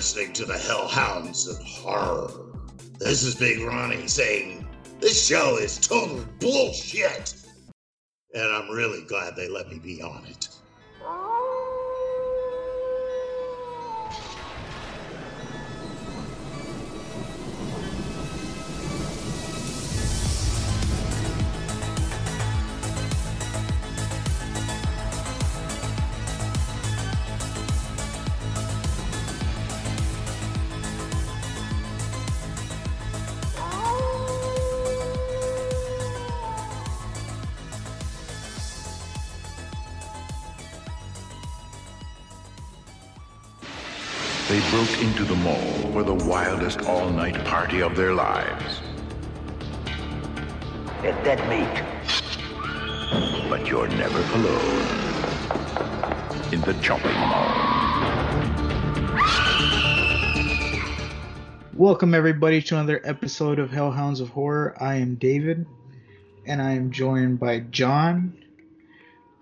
listening to the Hellhounds of Horror. This is Big Ronnie saying this show is total bullshit. And I'm really glad they let me be on it. Wildest all-night party of their lives. Get that meat. But you're never alone. In the chopping mall. Welcome everybody to another episode of Hellhounds of Horror. I am David, and I am joined by John.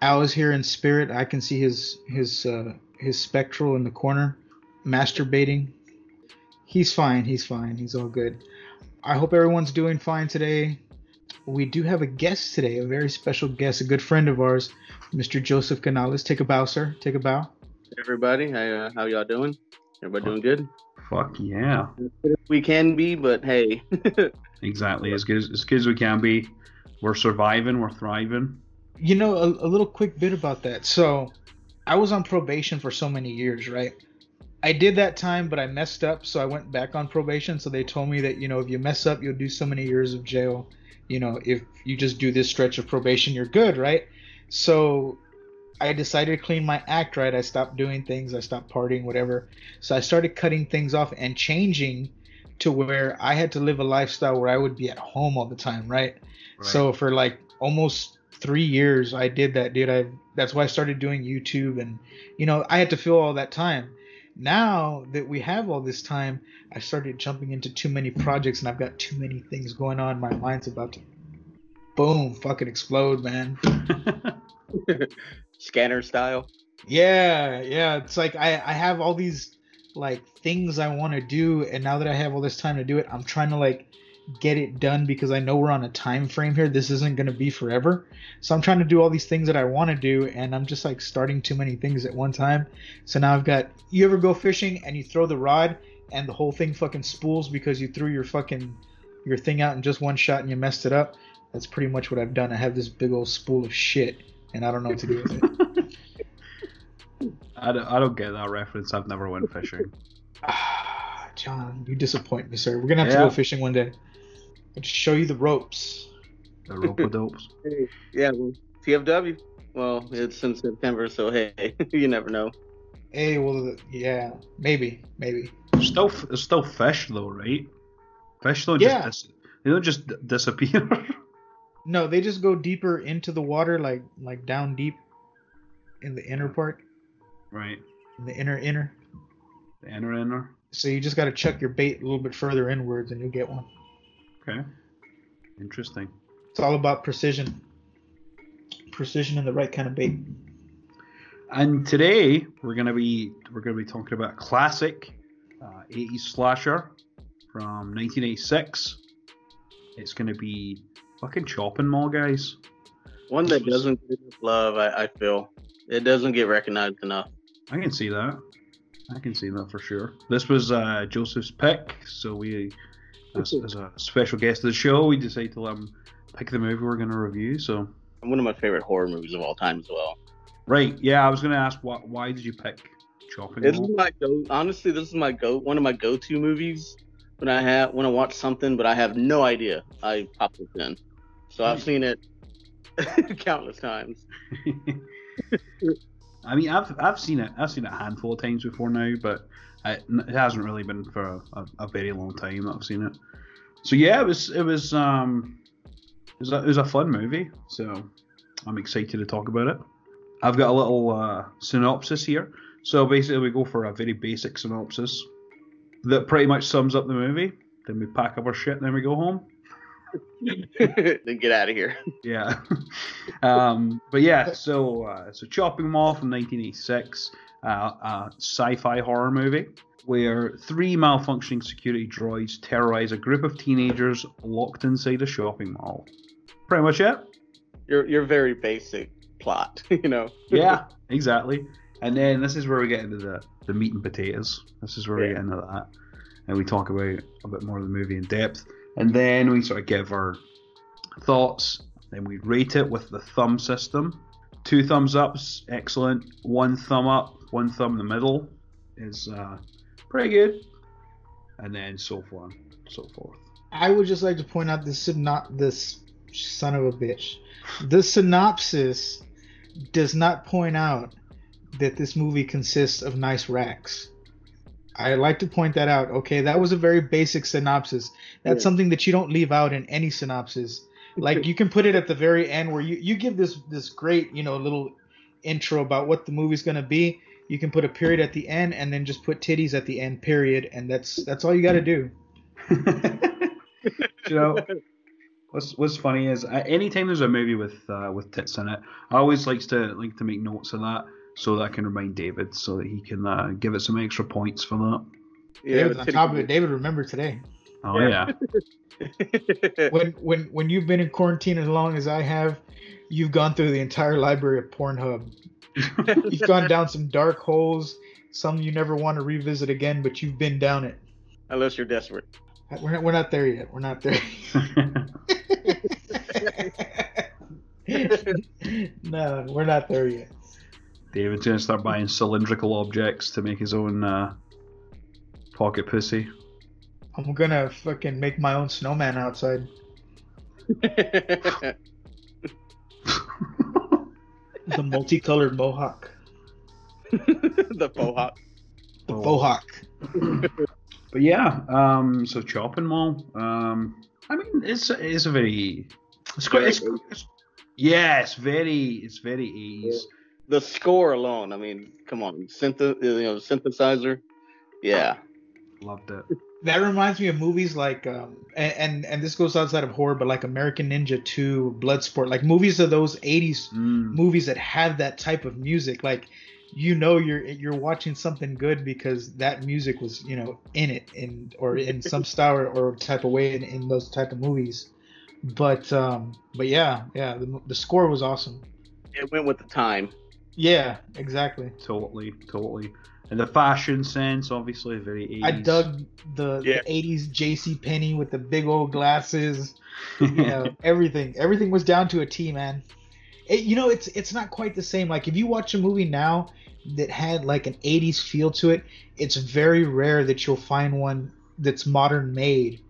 Al is here in spirit. I can see his his uh, his spectral in the corner, masturbating. He's fine. He's fine. He's all good. I hope everyone's doing fine today. We do have a guest today, a very special guest, a good friend of ours, Mr. Joseph Canales. Take a bow, sir. Take a bow. everybody. How, uh, how y'all doing? Everybody doing good? Fuck yeah. We can be, but hey. Exactly. As good as, as good as we can be. We're surviving, we're thriving. You know, a, a little quick bit about that. So, I was on probation for so many years, right? I did that time, but I messed up, so I went back on probation. So they told me that you know if you mess up, you'll do so many years of jail. You know, if you just do this stretch of probation, you're good, right? So I decided to clean my act, right? I stopped doing things, I stopped partying, whatever. So I started cutting things off and changing to where I had to live a lifestyle where I would be at home all the time, right? So for like almost three years, I did that, dude. I that's why I started doing YouTube, and you know, I had to fill all that time. Now that we have all this time, I started jumping into too many projects, and I've got too many things going on. My mind's about to boom, fucking explode, man. Scanner style. Yeah, yeah. It's like I, I have all these like things I want to do, and now that I have all this time to do it, I'm trying to like get it done because I know we're on a time frame here. This isn't gonna be forever. So I'm trying to do all these things that I want to do, and I'm just like starting too many things at one time. So now I've got. You ever go fishing and you throw the rod and the whole thing fucking spools because you threw your fucking your thing out in just one shot and you messed it up? That's pretty much what I've done. I have this big old spool of shit, and I don't know what to do with it. I, don't, I don't get that reference. I've never went fishing. Ah, John, you disappoint me, sir. We're gonna have to go fishing one day. I'll show you the ropes. The rope of dopes. Yeah, well, TFW. Well, it's in September, so hey, you never know. Hey, well, yeah, maybe, maybe. There's still, there's still fish though, right? Fish don't Yeah. just dis- they don't just d- disappear. No, they just go deeper into the water, like like down deep in the inner part, right. in the inner inner. The inner inner. So you just got to chuck your bait a little bit further inwards, and you'll get one. Okay. Interesting. It's all about precision. Precision and the right kind of bait. And today we're gonna be we're gonna be talking about a classic uh, 80s slasher from 1986. It's gonna be fucking Chopping Mall, guys. One that doesn't get enough love, I, I feel. It doesn't get recognized enough. I can see that. I can see that for sure. This was uh, Joseph's pick, so we, as, as a special guest of the show, we decided to let him pick the movie we're going to review. So, One of my favorite horror movies of all time as well. right, yeah, I was going to ask why, why did you pick Chopping This is my go. Honestly, this is my go. One of my go-to movies when I have when I watch something, but I have no idea. I pop this in. So I've seen it countless times. I mean, I've I've seen it. I've seen it a handful of times before now, but it, it hasn't really been for a, a, very long time that I've seen it. So yeah, it was it was um it was a, it was a fun movie. So I'm excited to talk about it. I've got a little uh, synopsis here. So basically, we go for a very basic synopsis that pretty much sums up the movie. Then we pack up our shit and then we go home. then get out of here. Yeah. um, but yeah, so uh, so Chopping Mall from 1986, uh, a sci-fi horror movie. where three malfunctioning security droids terrorize a group of teenagers locked inside a shopping mall. Pretty much it. Your your very basic plot, you know. Yeah, exactly. And then this is where we get into the, the meat and potatoes. This is where we get into that. And we talk about a bit more of the movie in depth. And then we sort of give our thoughts. Then we rate it with the thumb system. Two thumbs ups, excellent. One thumb up, one thumb in the middle is uh, pretty good. And then so on, so forth. I would just like to point out this not this son of a bitch. The synopsis does not point out that this movie consists of nice racks. I like to point that out. Okay, that was a very basic synopsis. That's Yeah. something that you don't leave out in any synopsis. Like you can put it at the very end where you, you give this this great, you know, little intro about what the movie's gonna be. You can put a period at the end and then just put titties at the end, period, and that's that's all you gotta do. you know, what's what's funny is uh, anytime there's a movie with uh, with tits in it, I always likes to like to make notes of that so that I can remind David so that he can uh, give it some extra points for that. Yeah, David's on top of it. David, remember today. Oh Yeah. yeah, when when when you've been in quarantine as long as I have, you've gone through the entire library of Pornhub. You've gone down some dark holes, some you never want to revisit again, but you've been down it. Unless you're desperate. We're not, we're not there yet. We're not there. no, we're not there yet. David's gonna start buying cylindrical objects to make his own uh, pocket pussy. I'm gonna fucking make my own snowman outside. the The multicolored mohawk. faux hawk. The Oh. mohawk. But yeah, um, so Chopping Mall. Um, I mean, it's it's a very, it's quite, it's, it's, yeah, it's very, it's very 80s. The score alone, I mean, come on, synth, you know, synthesizer. Yeah. Loved it. That reminds me of movies like, um, and, and and this goes outside of horror, but like American Ninja 2, Bloodsport, like movies of those 80s Mm. movies that have that type of music. Like, you know, you're you're watching something good because that music was, you know, in it, in or in some style or, or type of way in, in those type of movies. But um, but yeah, yeah, the, the score was awesome. It went with the time. Yeah, exactly. Totally, totally. And the fashion sense, obviously, very 80s. I dug the, Yeah. the 80s JC Penney with the big old glasses. you know, everything everything was down to a T, man. It, you know, it's it's not quite the same. Like if you watch a movie now that had like an 80s feel to it, it's very rare that you'll find one that's modern made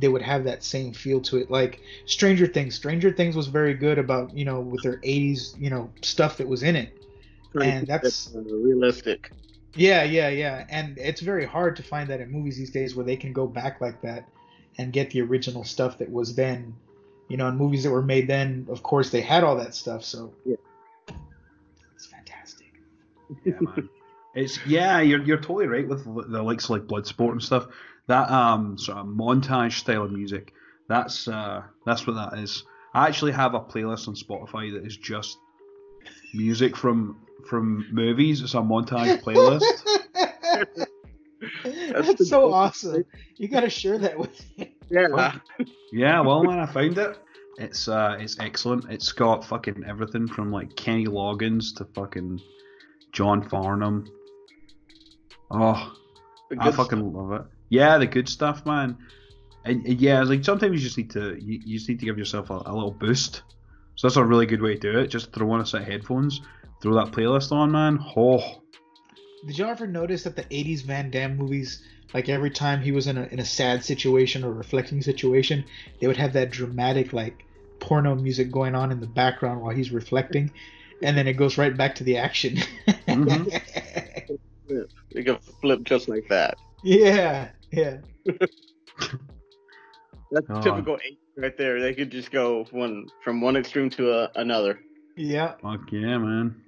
that would have that same feel to it. Like Stranger Things. Stranger Things was very good about, you know, with their 80s, you know, stuff that was in it. And that's- uh, realistic. Yeah, yeah, yeah. And it's very hard to find that in movies these days where they can go back like that and get the original stuff that was then. You know, in movies that were made then, of course, they had all that stuff. So Yeah. it's fantastic. yeah, man. It's yeah, you're you're totally right with the likes of like Bloodsport and stuff. That um sort of montage style of music. That's uh that's what that is. I actually have a playlist on Spotify that is just music from from movies. It's a montage playlist. That's, the so best. awesome. You got to share that with me. Yeah. yeah, well man, I found it. It's uh it's excellent. It's got fucking everything from like Kenny Loggins to fucking John Farnham. Oh, I good fucking love it. Yeah, the good stuff, man. And, and yeah, like sometimes you just need to you, you just need to give yourself a, a little boost. So that's a really good way to do it. Just throw on a set of headphones, throw that playlist on, man. Oh, Did y'all ever notice that the 80s Van Damme movies, like every time he was in a, in a sad situation or reflecting situation, they would have that dramatic, like, porno music going on in the background while he's reflecting, and then it goes right back to the action. You can flip just like that. yeah, yeah. That's Oh. typical eight right there. They could just go one from one extreme to a, another. Yeah. fuck yeah, man.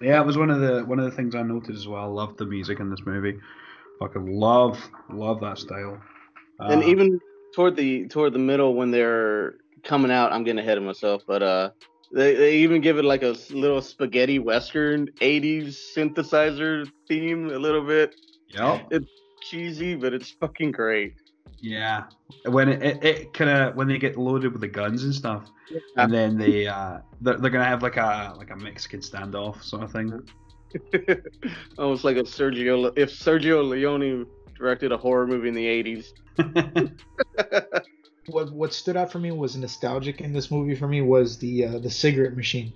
Yeah, it was one of the one of the things I noted as well. I loved the music in this movie. Fucking love love that style. and Uh, even toward the toward the middle when they're coming out, I'm getting ahead of myself, but uh, they they even give it like a little spaghetti western '80s synthesizer theme a little bit. Yeah. It's cheesy, but it's fucking great. Yeah, when it, it, it kind of when they get loaded with the guns and stuff, and then they uh they're, they're gonna have like a like a Mexican standoff sort of thing. Almost like a Sergio Le- if Sergio Leone directed a horror movie in the 80s. what what stood out for me was nostalgic in this movie for me was the uh, the cigarette machine.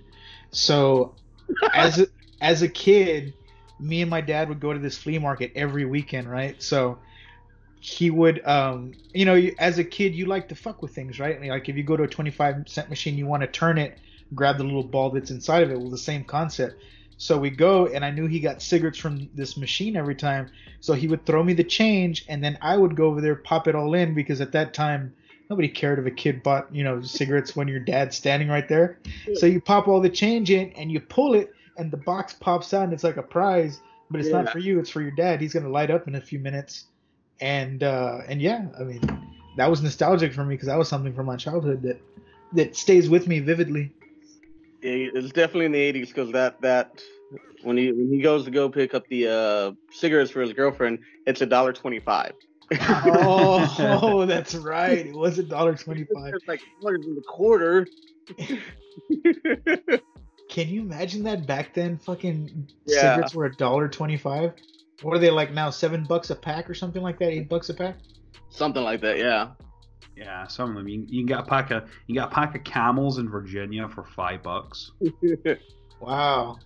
So as a, as a kid, me and my dad would go to this flea market every weekend, right? So he would um you know as a kid you like to fuck with things right? Like if you go to a 25 cent machine you want to turn it grab the little ball that's inside of it well the same concept. So we go and i knew he got cigarettes from this machine every time so he would throw me the change and then i would go over there pop it all in because at that time nobody cared if a kid bought you know cigarettes when your dad's standing right there. So you pop all the change in and you pull it and the box pops out and it's like a prize but it's not for you it's for your dad. He's going to light up in a few minutes and uh and yeah i mean that was nostalgic for me because that was something from my childhood that that stays with me vividly Yeah, it's definitely in the 80s because that that when he when he goes to go pick up the uh, cigarettes for his girlfriend, it's a dollar twenty-five. oh, oh that's right it was a dollar 25 It's like dollars in the quarter. can you imagine that back then fucking Yeah. cigarettes were a dollar 25 what are they like now seven bucks a pack or something like that eight bucks a pack Something like that, yeah. yeah, some of them you, you can get a pack of you get a pack of Camels in Virginia for five bucks. wow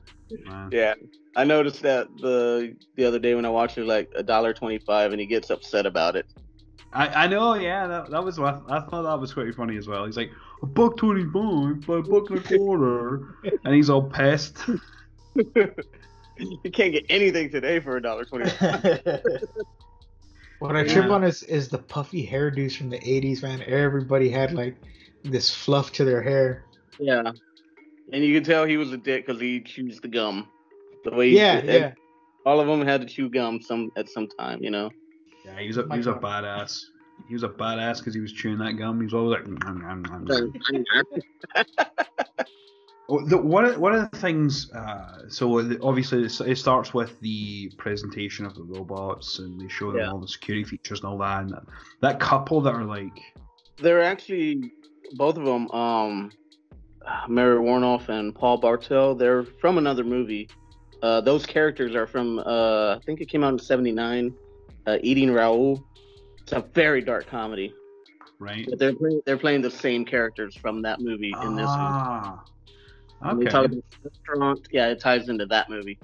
Man. yeah. I noticed that the the other day when I watched it, like a dollar twenty-five, and he gets upset about it. I, I know, yeah, that, that was what I thought that was pretty funny as well. He's like a buck twenty five, but a buck and a quarter, and he's all pissed. you can't get anything today for a dollar twenty. what I trip Yeah. on is is the puffy hairdos from the 80s man everybody had like this fluff to their hair yeah. And you can tell he was a dick because he chews the gum. The way he, yeah yeah all of them had to chew gum some at some time, you know. Yeah, he was a he was a badass. He was a badass because he was chewing that gum. He was always like. "Mm, mm, mm, mm." Oh, the, one of one of the things, uh, so obviously it starts with the presentation of the robots, and they show them Yeah. all the security features and all that. And that, that couple that are like, They're actually both of them, um, Mary Woronov and Paul Bartel. They're from another movie. Uh, those characters are from, uh, I think it came out in '79. Uh, Eating Raoul. It's a very dark comedy, right? but they're playing, they're playing the same characters from that movie in this one. And They talk about the restaurant. Yeah, it ties into that movie.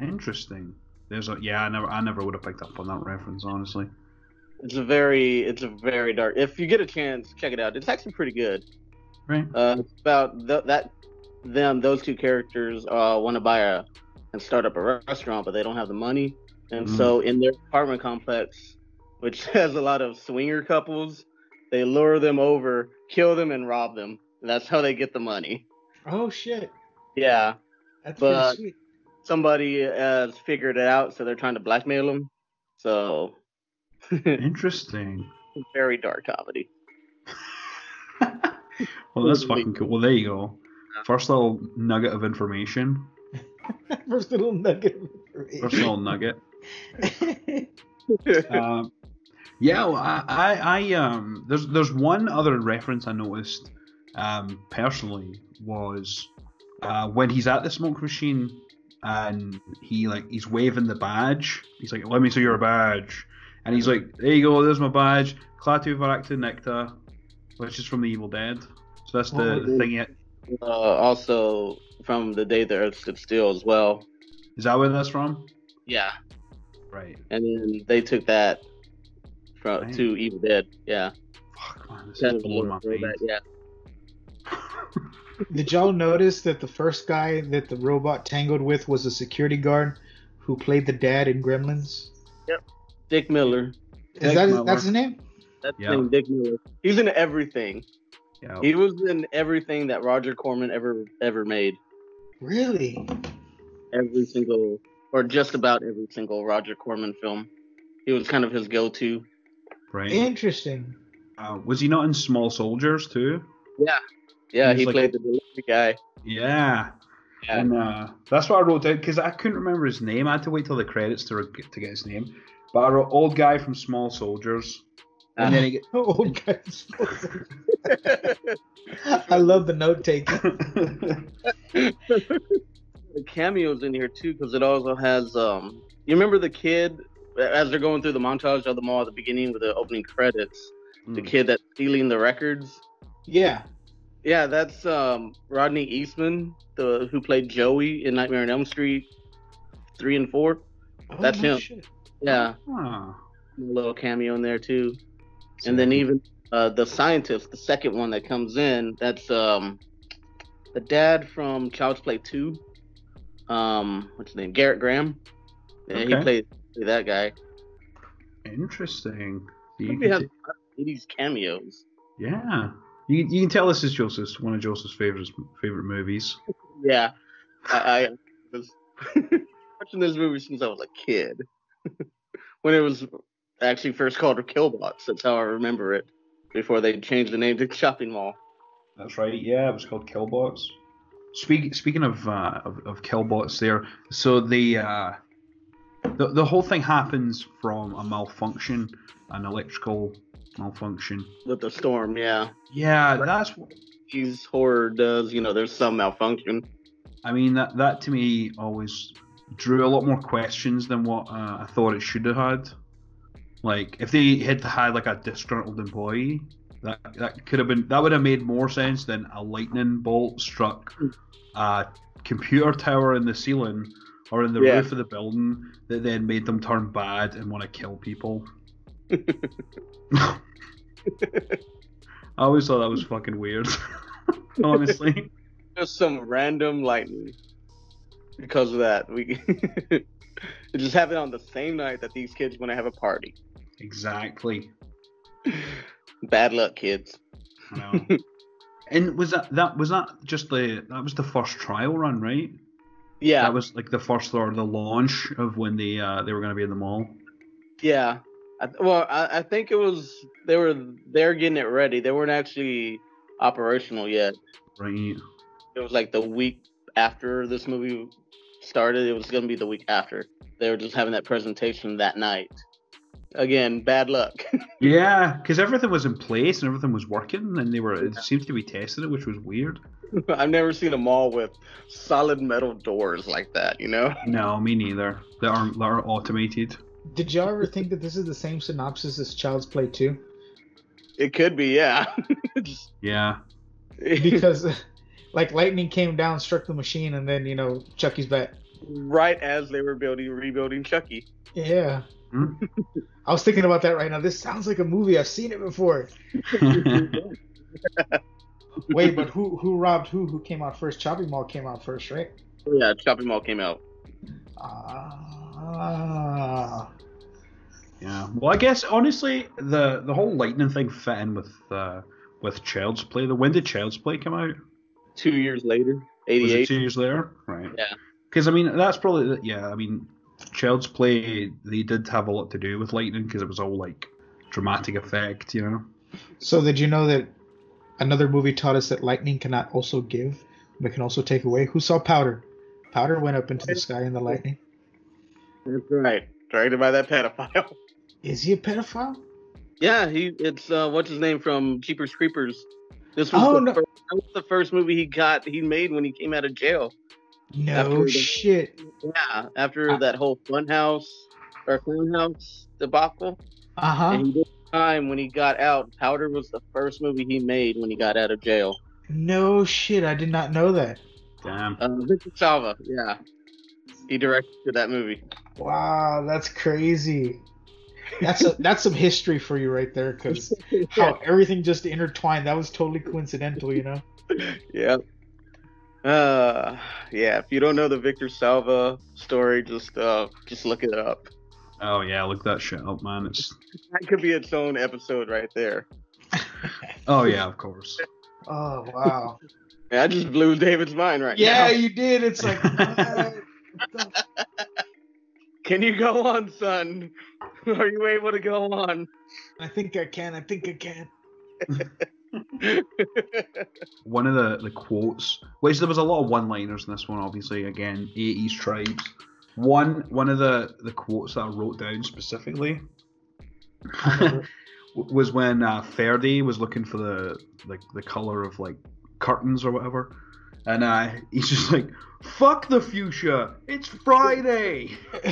interesting. There's a yeah, I never I never would have picked up on that reference honestly. It's a very, it's a very dark. If you get a chance, check it out. It's actually pretty good. Right? Uh, it's about th- that them those two characters uh, want to buy a and start up a restaurant, but they don't have the money, and Mm. so in their apartment complex, which has a lot of swinger couples, they lure them over, kill them, and rob them. And that's how they get the money. Oh shit Yeah, that's But- sweet somebody has figured it out, so they're trying to blackmail them. So Interesting. very dark comedy. well, that's fucking cool. Well, there you go. First little nugget of information. first little nugget First little nugget. um, yeah, well, I, I, I, um, there's, there's one other reference I noticed, um, personally was, uh, when he's at the smoke machine and he like he's waving the badge. He's like, "Let me see your badge," and he's like, "There you go, there's my badge, Klaatu Barada Nikto, which is from the Evil Dead." So that's the, Oh, the thing. It Uh, also from the day the Earth stood still as well. is that where that's from? Yeah. Right. and then they took that from Right. to Evil Dead. Yeah, Fuck man, this is blowing my little mind. Yeah, Did y'all notice that the first guy that the robot tangled with was a security guard who played the dad in Gremlins? Yep. Dick Miller. Is Dick that Miller. that's his name? That's Yeah. his name, Dick Miller. He's in everything. Yeah. He was in everything that Roger Corman ever ever made. Really? Every single, or just about every single Roger Corman film. He was kind of his go-to. Right. Interesting. Uh, was he not in Small Soldiers too? Yeah, He he like- played the delivery guy. Yeah. Yeah. And uh, that's what I wrote down because I couldn't remember his name. I had to wait till the credits to re- to get his name. But our old guy from Small Soldiers, and then he get, Old guys. I love the note taking. the cameos in here too, because it also has. um You remember the kid as they're going through the montage of the mall at the beginning with the opening credits? The Hmm. kid that's stealing the records. Yeah. Yeah, that's um Rodney Eastman, the who played Joey in Nightmare on Elm Street three and four. Oh, That's him. shit. Yeah, Ah, a little cameo in there too. And then even uh, the scientist, the second one that comes in, that's um the dad from Child's Play two. Um, what's his name? Gerrit Graham. Yeah, he Okay. played played that guy. interesting. You Movie can has these cameos. yeah, you, you can tell this is Joseph's one of Joseph's favorite favorite movies. Yeah, I, I was watching this movie since I was a kid. when it was actually first called Killbots. That's how I remember it. Before they changed the name to Chopping Mall. That's right. Yeah, it was called Killbots. Speak, speaking of, uh, of of Killbots, there. So the uh, the the whole thing happens from a malfunction, an electrical malfunction. With the storm, yeah. Yeah, that's. wh- These horror does, you know, there's some malfunction. I mean that that to me always drew a lot more questions than what uh, I thought it should have had. Like if they had had like a disgruntled employee, that that could have been that would have made more sense than a lightning bolt struck a computer tower in the ceiling or in the Yeah. roof of the building that then made them turn bad and want to kill people. I always thought that was fucking weird. Honestly. Just some random lightning. Because of that, we it just happened on the same night that these kids want to have a party. Exactly. Bad luck, kids. I know. and was that that was that just the that was the first trial run, right? Yeah, That was like the first or the launch of when they uh they were gonna be in the mall. yeah. I, well, I, I think it was they were they're getting it ready. They weren't actually operational yet. Right. It was like the week after this movie started. It was gonna be the week after. They were just having that presentation that night. Again, bad luck. Yeah, because everything was in place and everything was working, and they were it seemed to be testing it, which was weird. I've never seen a mall with solid metal doors like that. You know? No, me neither. They aren't they are automated. Did y'all ever think that this is the same synopsis as Child's Play 2? It could be, yeah. Yeah. Because, like, lightning came down, struck the machine, and then, you know, Chucky's back. right as they were building, rebuilding Chucky. Yeah. Hmm. I was thinking about that right now. This sounds like a movie. I've seen it before. Wait, but who who robbed who? Who came out first? Chopping Mall came out first, right? Yeah, Chopping Mall came out. Ah. Yeah. Well, I guess honestly, the the whole lightning thing fit in with uh with Child's Play. The when did Child's Play come out? Two years later, 88. two years later? Right. Yeah. Because I mean, that's probably yeah. I mean, Child's Play they did have a lot to do with lightning because it was all like dramatic effect, you know. So did you know that another movie taught us that lightning cannot also give, but can also take away? Who saw Powder? Powder went up into the sky in the lightning. That's right. Directed by that pedophile. Is he a pedophile? Yeah, he. It's uh, what's his name from Jeepers Creepers. This was Oh, the no. first, that was the first movie he got. He made when he came out of jail. No After the- shit. Yeah, after Ah. that whole Funhouse or Funhouse debacle. Uh huh. And he did time when he got out. Powder was the first movie he made when he got out of jail. No shit. I did not know that. Damn. Uh, Victor Salva, yeah, he directed that movie. Wow, that's crazy. That's a, that's some history for you right there, because how everything just intertwined. That was totally coincidental, you know. yeah. Uh, yeah. If you don't know the Victor Salva story, just uh, just look it up. Oh yeah, look that shit up, man. It's That could be its own episode right there. oh yeah, of course. Oh wow. Yeah, I just blew David's mind right yeah, now. you did. It's like. What? Can you go on, son? Are you able to go on? I think I can. I think I can. One of the the quotes, which there was a lot of one-liners in this one, obviously. Again, 80s tribes. One one of the the quotes that I wrote down specifically was when uh, Ferdy was looking for the like the color of like curtains or whatever, and uh, he's just like, "Fuck the fuchsia! It's Friday."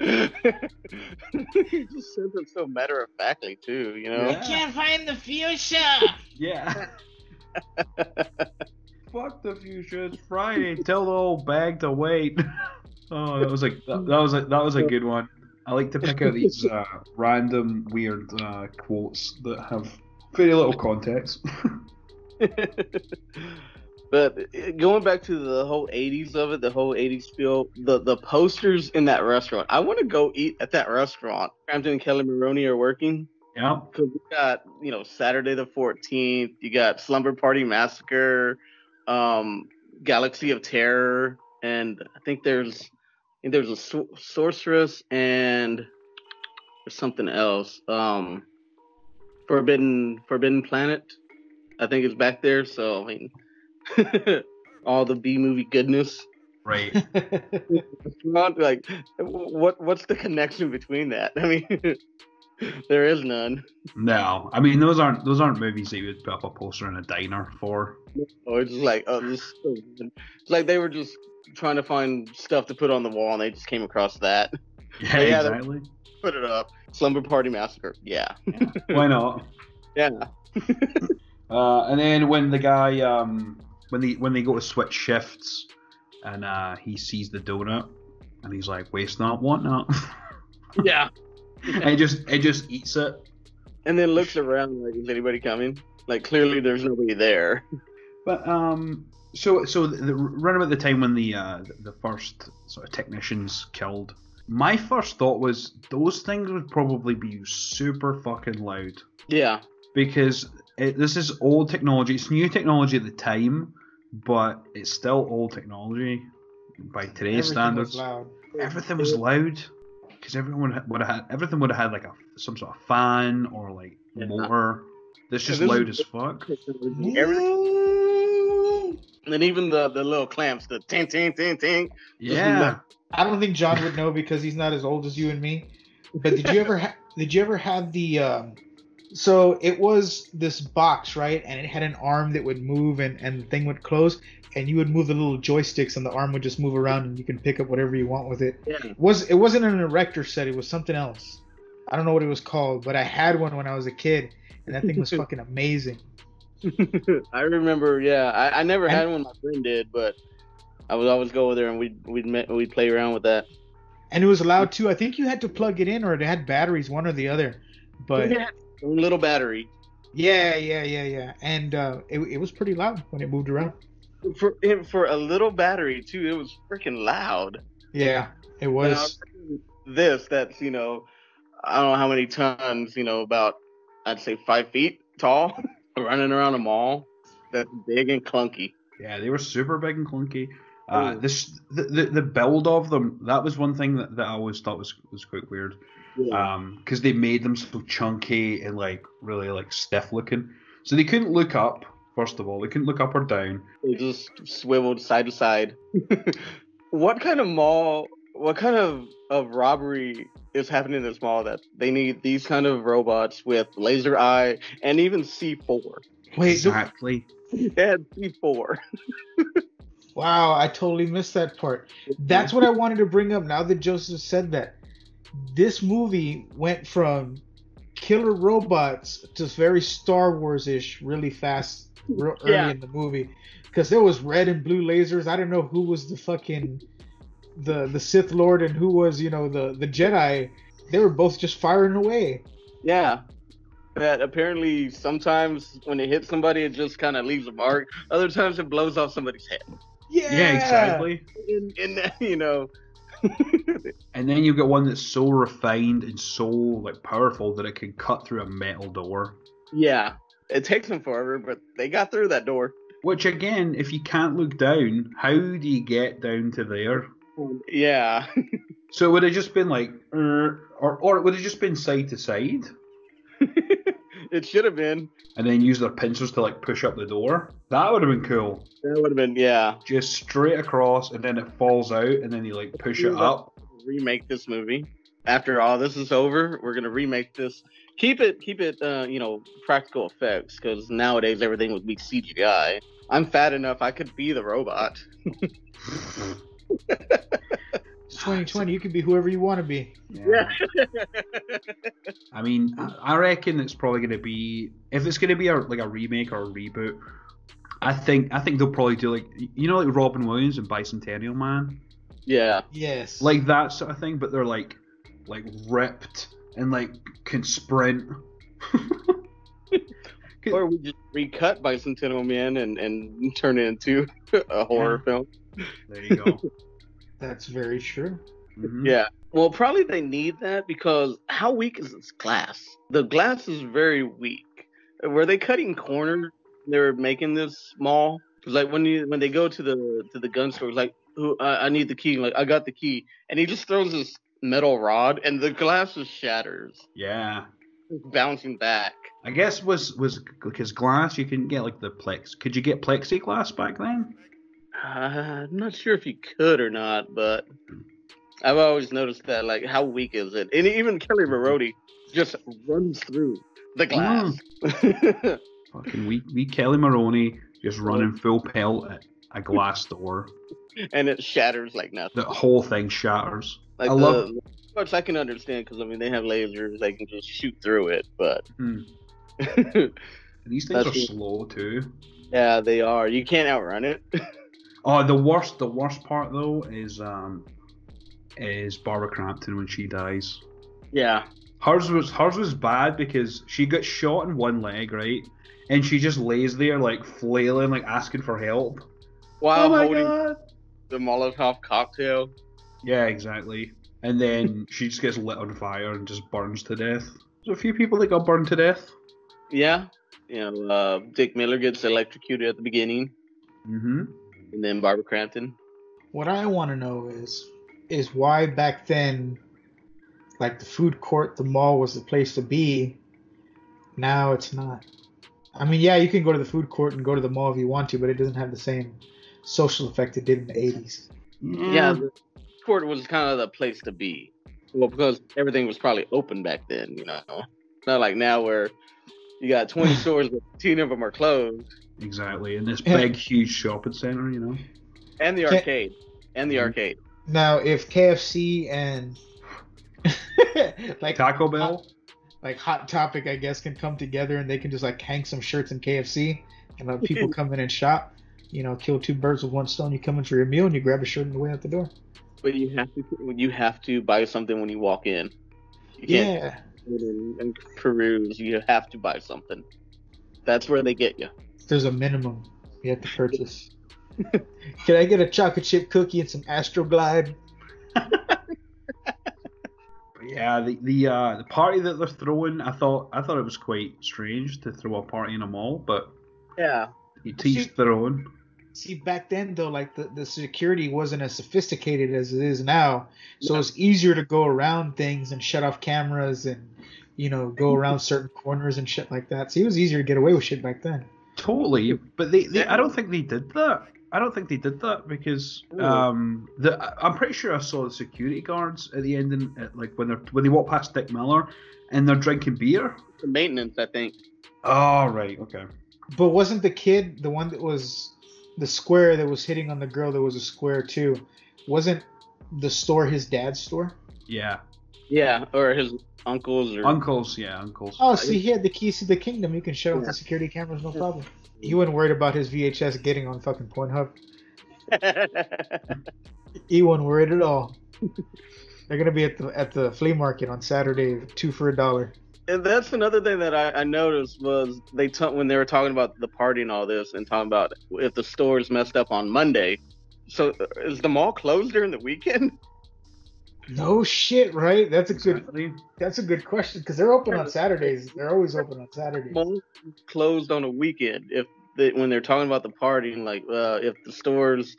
he just says it so matter of factly too, you know. Yeah. Can't find the fuchsia. Yeah. Fuck the fuchsia! It's Friday. Tell the old bag to wait. oh, that was like that, that was a, that was a good one. I like to pick out these uh, random weird uh, quotes that have very little context. but uh, going back to the whole 80s of it, the whole 80s feel, the the posters in that restaurant. I want to go eat at that restaurant. Crampton and Kelly Maroney are working. yeah. Cause we got you know Saturday the 14th. You got Slumber Party Massacre, um, Galaxy of Terror, and I think there's I think there's a sor- sorceress and there's something else. Um, Forbidden Forbidden Planet. I think it's back there. So I mean, all the B movie goodness. Right. Not like what what's the connection between that? I mean, there is none. No, I mean those aren't those aren't movies that you would put up a poster in a diner for. Or it's just like, oh, this. is so good. It's like they were just trying to find stuff to put on the wall, and they just came across that. Yeah, Yeah, exactly. Put it up. Slumber Party Massacre. Yeah. Why not? Yeah. Uh, and then when the guy, um, when they when they go to switch shifts, and uh, he sees the donut, and he's like, "Waste not, want not," Yeah. and he just it just eats it. And then looks around like, is anybody coming? Like clearly there's nobody there. But um, so so the, the run about the time when the uh the first sort of technicians killed. My first thought was those things would probably be super fucking loud Yeah. because it, this is old technology. It's new technology at the time, but it's still old technology by today's Everything was standards. loud. Everything was loud because everyone would have had everything would have had like a some sort of fan or like Yeah. motor. That's just loud as fuck. And even the the little clamps, the ting ting ting ting. Yeah. I don't think John would know because he's not as old as you and me. But did you ever ha- did you ever have the um so it was this box, right? And it had an arm that would move and and the thing would close and you would move the little joysticks and the arm would just move around and you can pick up whatever you want with it. Yeah. It was it wasn't an erector set, it was something else. I don't know what it was called, but I had one when I was a kid and that thing was fucking amazing. I remember, yeah. I, I never And- had one. My friend did, but I would always go over there and we'd we'd we'd play around with that. And it was allowed to I think you had to plug it in or it had batteries, one or the other. But Yeah. One little battery. Yeah, yeah, yeah, yeah. And uh, it, it was pretty loud when it moved around. For for a little battery too, it was freaking loud. Yeah, it was. was this that's you know, I don't know how many tons. You know, about I'd say five feet tall, running around a mall. That's big and clunky. Yeah, they were super big and clunky. Uh, this the, the the build of them that was one thing that, that I always thought was was quite weird. Um, because they made them so chunky and like really like stiff looking, so they couldn't look up. First of all, they couldn't look up or down. They just swiveled side to side. what kind of mall? What kind of of robbery is happening in this mall that they need these kind of robots with laser eye and even C4? Wait, exactly. They had C4. wow, I totally missed that part. That's what I wanted to bring up now that Joseph said that. This movie went from killer robots to very Star Wars ish really fast, real early Yeah. in the movie. Because there was red and blue lasers. I don't know who was the fucking the the Sith Lord and who was you know the the Jedi. They were both just firing away. Yeah. That apparently sometimes when it hits somebody, it just kind of leaves a mark. Other times it blows off somebody's head. Yeah, Yeah, exactly. And, in that, you know. And then you've got one that's so refined and so like powerful that it can cut through a metal door. yeah. It takes them forever, but they got through that door. Which again, if you can't look down, how do you get down to there? Yeah. So it would have just been like, er, or or it would have just been side to side. it should have been. and then use their pincers to like push up the door. That would have been cool. That would have been yeah. Just straight across, and then it falls out, and then you like push it up. Remake this movie. After all this is over, we're gonna remake this. Keep it, keep it, uh, you know, practical effects because nowadays everything would be CGI. I'm fat enough I could be the robot. 2020. You can be whoever you want to be. Yeah. I mean, I I reckon it's probably going to be if it's going to be a, like a remake or a reboot. I think I think they'll probably do like you know like Robin Williams and Bicentennial Man, yeah. Yes. like that sort of thing. But they're like like ripped and like can sprint. Or we just recut Bicentennial Man and and turn it into a horror film. there you go. That's very true. Mhm. Yeah. Well, probably they need that because how weak is this glass? The glass is very weak. Were they cutting corners? They were making this small. Cause like when you when they go to the to the gun store, it's like, "Who? I, I need the key." Like I got the key, and he just throws this metal rod, and the glass just shatters, Yeah. bouncing back. I guess was was because glass you can get like the plex. Could you get plexiglass back then? Uh, I'm not sure if you could or not, but I've always noticed that. Like, how weak is it? And even Kelly Maroney just runs through the glass. Fucking we we Kelly Maroney just running full pelt at a glass door. And it shatters like nothing. The whole thing shatters. Like I the, love- which I can understand because I mean they have lasers, they can just shoot through it. But Hmm. These things are slow too. yeah, they are. You can't outrun it. Oh, the worst the worst part though is um is Barbara Crampton when she dies. yeah, Hers was hers was bad because she got shot in one leg, right? And she just lays there like flailing, like asking for help. while oh my holding god! The Molotov cocktail. Yeah, exactly. And then she just gets lit on fire and just burns to death. There's a few people that got burned to death. Yeah, you know, uh, Dick Miller gets electrocuted at the beginning, Mm-hmm. and then Barbara Crampton. What I want to know is is why back then, like the food court, the mall was the place to be. Now it's not. I mean, yeah, you can go to the food court and go to the mall if you want to, but it doesn't have the same social effect it did in the 80s. Yeah, the court was kind of the place to be. Well, because everything was probably open back then, you know. Not like now where you got 20 stores, but 10 of them are closed, Exactly. In this big, huge shopping center, you know. and the arcade, and the Mhm. arcade. Now, if KFC and like Taco Bell. like Hot Topic, I guess, can come together and they can just like hang some shirts in KFC and let people come in and shop. You know, kill two birds with one stone. You come in for your meal and you grab a shirt on the way out the door. But you have to, you have to buy something when you walk in. You Yeah, go in and peruse. You have to buy something. That's where they get you. there's a minimum you have to purchase. can I get a chocolate chip cookie and some Astroglide? But yeah, the the uh, the party that they're throwing, I thought I thought it was quite strange to throw a party in a mall, but Yeah. he teased their own. See, back then though, like the, the security wasn't as sophisticated as it is now, so it's easier to go around things and shut off cameras and you know go around certain corners and shit like that. So it was easier to get away with shit back then. Totally, but they, they I don't think they did that. I don't think they did that because um the I- I'm pretty sure I saw the security guards at the end and at, like when they're when they walk past Dick Miller and they're drinking beer. The maintenance, I think. Oh right, okay. But wasn't the kid the one that was the square that was hitting on the girl that was a square too? Wasn't the store his dad's store? Yeah, Yeah, or his uncles or uncles. Yeah, uncles. Oh, see, he had the keys to the kingdom. You can shut off Yeah. the security cameras, no problem. He wasn't worried about his VHS getting on fucking Pornhub. He wasn't worried at all. They're gonna be at the at the flea market on Saturday, two for a dollar. And that's another thing that I, I noticed was they t- when they were talking about the party and all this and talking about if the stores messed up on Monday. So uh, is the mall closed during the weekend? No shit, right? That's a good. Exactly. That's a good question because they're open on Saturdays. They're always open on Saturdays. Malls closed on a weekend. If they, when they're talking about the party and like uh, if the store's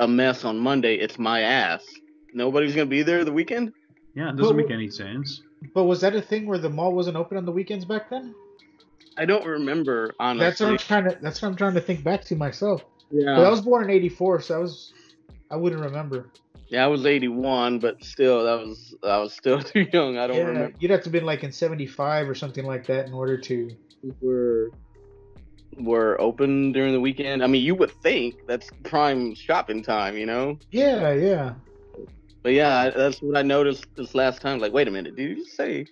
a mess on Monday, it's my ass. Nobody's gonna be there the weekend. Yeah, it doesn't But- make any sense. But was that a thing where the mall wasn't open on the weekends back then? I don't remember honestly. That's what I'm trying to. That's what I'm trying to think back to myself. yeah. But I was born in '84, so I was. I wouldn't remember. yeah, I was 81, but still, that was I was still too young. I don't yeah, remember. you'd have to have been like in '75 or something like that in order to. Were were open during the weekend. I mean, you would think that's prime shopping time, you know. Yeah, yeah. But yeah, I- that's what I noticed this last time. Like, wait a minute, did you say?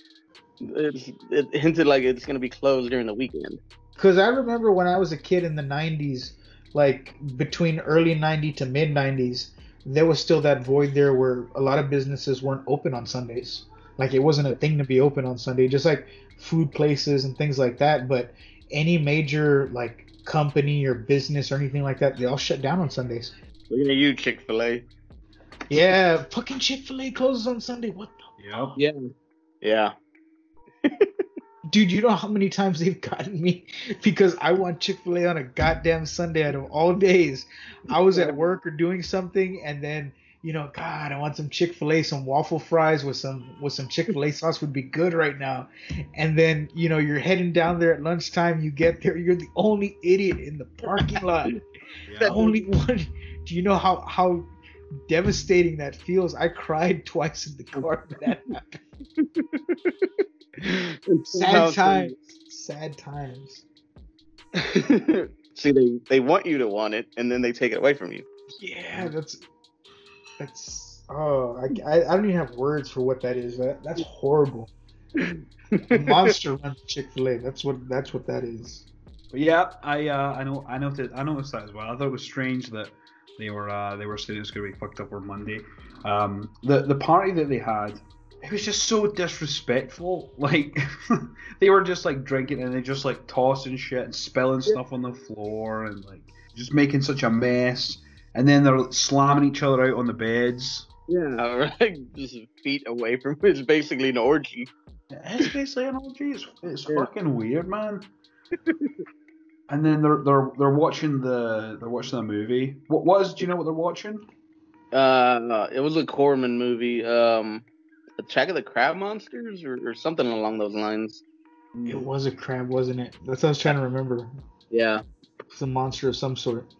It's, it hinted like it's gonna be closed during the weekend. Because I remember when I was a kid in the '90s, like between early '90 to mid '90s, there was still that void there where a lot of businesses weren't open on Sundays. Like it wasn't a thing to be open on Sunday, just like food places and things like that. But any major like company or business or anything like that, they all shut down on Sundays. Look at you, Chick Fil A. Yeah, fucking Chick Fil A closes on Sunday. What the Yep. Yeah. Yeah. Dude, you know how many times they've gotten me because I want Chick Fil A on a goddamn Sunday out of all days. I was at work or doing something, and then you know, God, I want some Chick Fil A, some waffle fries with some with some Chick Fil A sauce would be good right now. And then you know, you're heading down there at lunchtime. You get there, you're the only idiot in the parking lot. the only one. Do you know how how devastating that feels? I cried twice in the car when that happened. Sad times. Sad times. See, they they want you to want it, and then they take it away from you. Yeah, that's that's oh, I, I, I don't even have words for what that is. That that's horrible. Monster runs Chick Fil A. That's what that's what that is. But yeah, I uh, I know I noticed I noticed that as well. I thought it was strange that they were uh, they were saying it was going to be fucked up on Monday. Um, the the party that they had, it was just so disrespectful. Like they were just like drinking and they just like tossing shit and spilling stuff on the floor and like just making such a mess. And then they're slamming each other out on the beds. Yeah, right. Just feet away from it's basically an orgy. It's basically an orgy. It's, it's Yeah. fucking weird, man. and then they're they're they're watching the they're watching the movie. What was? Do you know what they're watching? Uh, it was a Corman movie. Um, Attack of the Crab Monsters or, or something along those lines. It was a crab, wasn't it? That's what I was trying to remember. Yeah. It's a monster of some sort.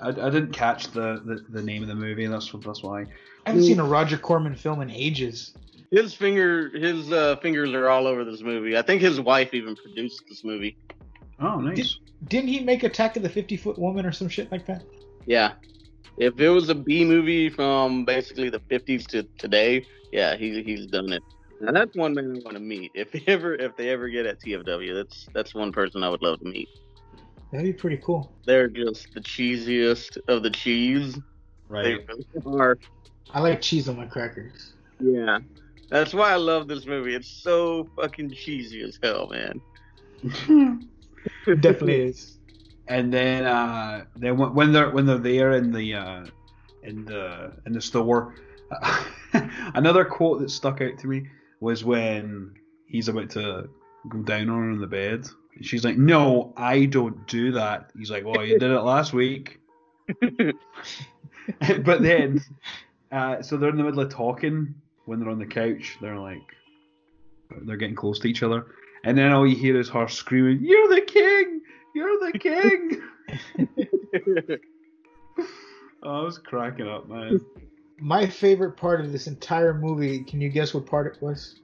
I, I didn't catch the, the, the name of the movie. That's what that's why. I haven't seen a Roger Corman film in ages. His finger, his uh, fingers are all over this movie. I think his wife even produced this movie. Oh, nice. Didn't he make Attack of the Fifty Foot Woman or some shit like that? Yeah. If it was a B movie from basically the 50s to today, yeah, he he's done it. And that's one man I want to meet. If they ever if they ever get at TFW, that's that's one person I would love to meet. That'd be pretty cool. They're just the cheesiest of the cheese. Right. really are. I like cheese on my crackers. Yeah. That's why I love this movie. It's so fucking cheesy as hell, man. It definitely is. and then uh, then when when they're when they're there in the uh, in the in the store, another quote that stuck out to me was when he's about to go down on her in the bed. And she's like, "No, I don't do that." He's like, "Well, you did it last week." but then, uh, so they're in the middle of talking when they're on the couch. They're like, they're getting close to each other, and then all you hear is her screaming, "You're the king! You're the king!" oh, I was cracking up, man. My favorite part of this entire movie, can you guess what part it was?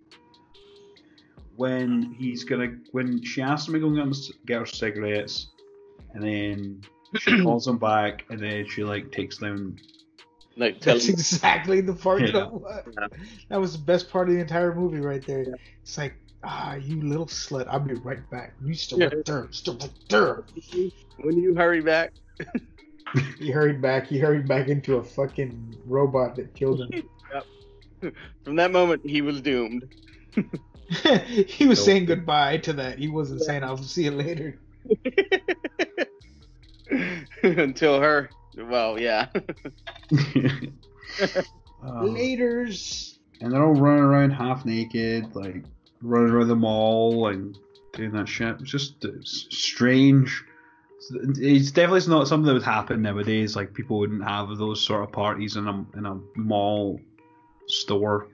When he's gonna, when she asks him to go and get her cigarettes, and then she calls him back, and then she like takes them like tell That's exactly the part Yeah. that was. That was the best part of the entire movie right there. It's like, ah, you little slut, I'll be right back. You still Yeah. right there, still right there. when you hurry back. He hurried back. He hurried back into a fucking robot that killed him. yep. From that moment, he was doomed. he was So- saying goodbye to that. He wasn't saying I'll see you later. Until her. Well, yeah. Um, Laters. and they're all running around half naked, like running around the mall and doing that shit. It's just it's strange. It's definitely not something that would happen nowadays. Like people wouldn't have those sort of parties in a in a mall store.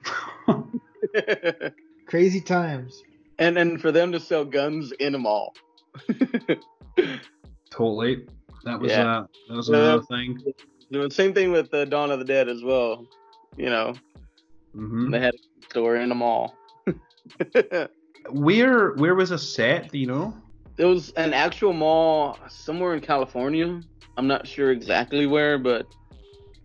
Crazy times. and and for them to sell guns in a mall. Totally. That was Yeah. uh, that was Yeah. another thing. The same thing with uh, Dawn of the Dead as well. You know, hmm they had a store in the mall. Where where was a set? Do you know? It was an actual mall somewhere in California. I'm not sure exactly where, but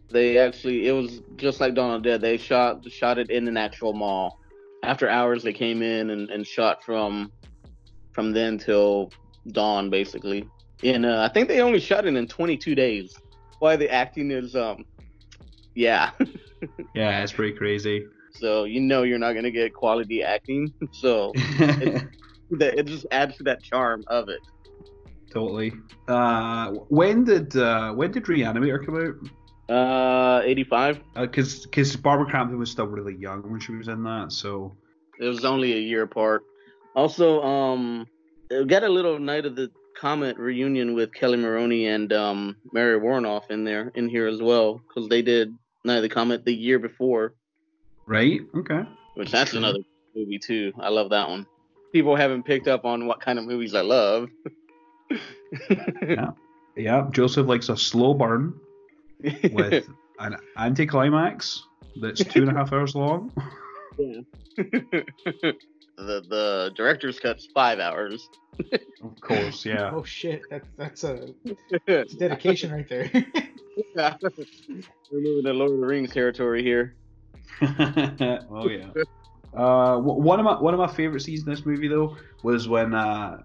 they actually it was just like of Dead. They shot shot it in an actual mall. After hours, they came in and, and shot from from then till dawn, basically. And uh, I think they only shot it in 22 days. Why the acting is um, yeah. Yeah, it's pretty crazy. So you know you're not gonna get quality acting. So that it just adds to that charm of it. totally. Uh, when did uh, when did Reanimator come out? Uh, 85. Because because Barbara Crampton was still really young when she was in that, so It was only a year apart. Also, um, got a little Night of the Comet reunion with Kelly Maroney and um, Mary Woronov in there, in here as well, because they did Night of the Comet the year before, right, okay. which that's another movie too. I love that one. People haven't picked up on what kind of movies I love. Yeah. Yeah, Joseph likes a slow burn with an anticlimax that's two and a half hours long. Yeah. the the director's cut's five hours. Of course, yeah. Oh shit, that's that's a that's dedication right there. We're moving to Lord of the Rings territory here. oh yeah. Uh, one of my one of my favorite scenes in this movie though was when uh,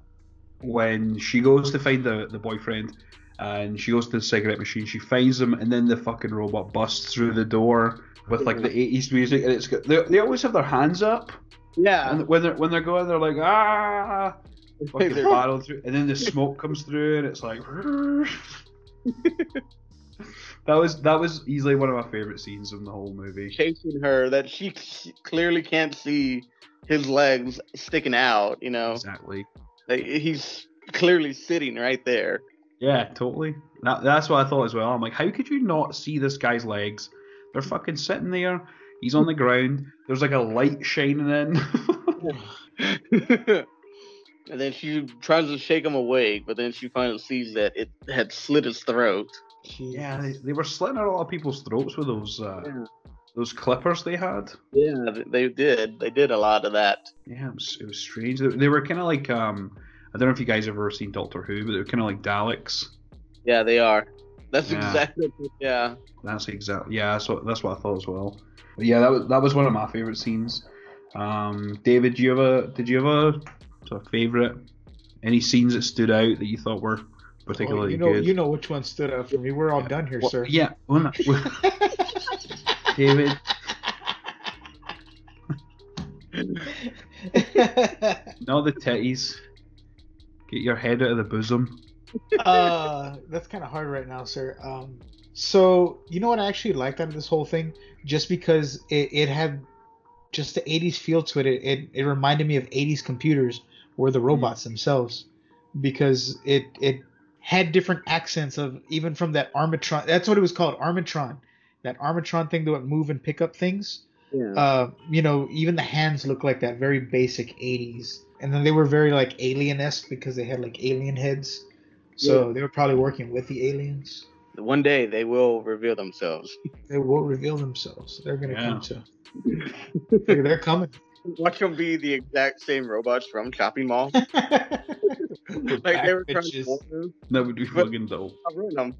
when she goes to find the the boyfriend and she goes to the cigarette machine. She finds him, and then the fucking robot busts through the door with like the '80s music, and it's they, they always have their hands up, Yeah. and when they're when they're going, they're like ah, fucking They're- battle through, and then the smoke comes through, and it's like. that was that was easily one of my favorite scenes in the whole movie. chasing her that she clearly can't see his legs sticking out. You know, Exactly. Like, he's clearly sitting right there. Yeah, totally. That, that's what I thought as well. I'm like, how could you not see this guy's legs? They're fucking sitting there. He's on the ground. There's like a light shining in. and then she tries to shake him awake, but then she finally sees that it had slit his throat. Yeah, they, they were slitting a lot of people's throats with those uh, Yeah. those clippers they had. Yeah, they did. They did a lot of that. Yeah, it was, it was strange. They, they were kind of like um, I don't know if you guys ever seen Doctor Who, but they were kind of like Daleks. Yeah, they are. That's Yeah. exactly. Yeah. That's exactly yeah. That's what that's what I thought as well. But yeah, that was that was one of my favorite scenes. Um, David, do you have a did you have a sort of favorite? Any scenes that stood out that you thought were Oh, particularly you know, good? you know which one stood out for me. We're all done here, Well, sir. Yeah, well, no, David. Not the titties. Get your head out of the bosom. uh, that's kind of hard right now, sir. Um, so you know what I actually liked out of this whole thing, just because it, it had just the '80s feel to it. It, it. it reminded me of '80s computers, were the robots themselves, because it it had different accents of even from that Armatron. That's what it was called, Armatron. That Armatron thing that would move and pick up things. Yeah. Uh, you know, even the hands look like that very basic '80s, and then they were very like alien-esque because they had like alien heads. So they were probably working with the aliens. One day they will reveal themselves. They will reveal themselves. They're gonna Yeah. come to. They're they're coming. Watch them be the exact same robots from Chopping Mall. We're like they were trying bitches. to them, That would be fucking dope. I'll ruin them.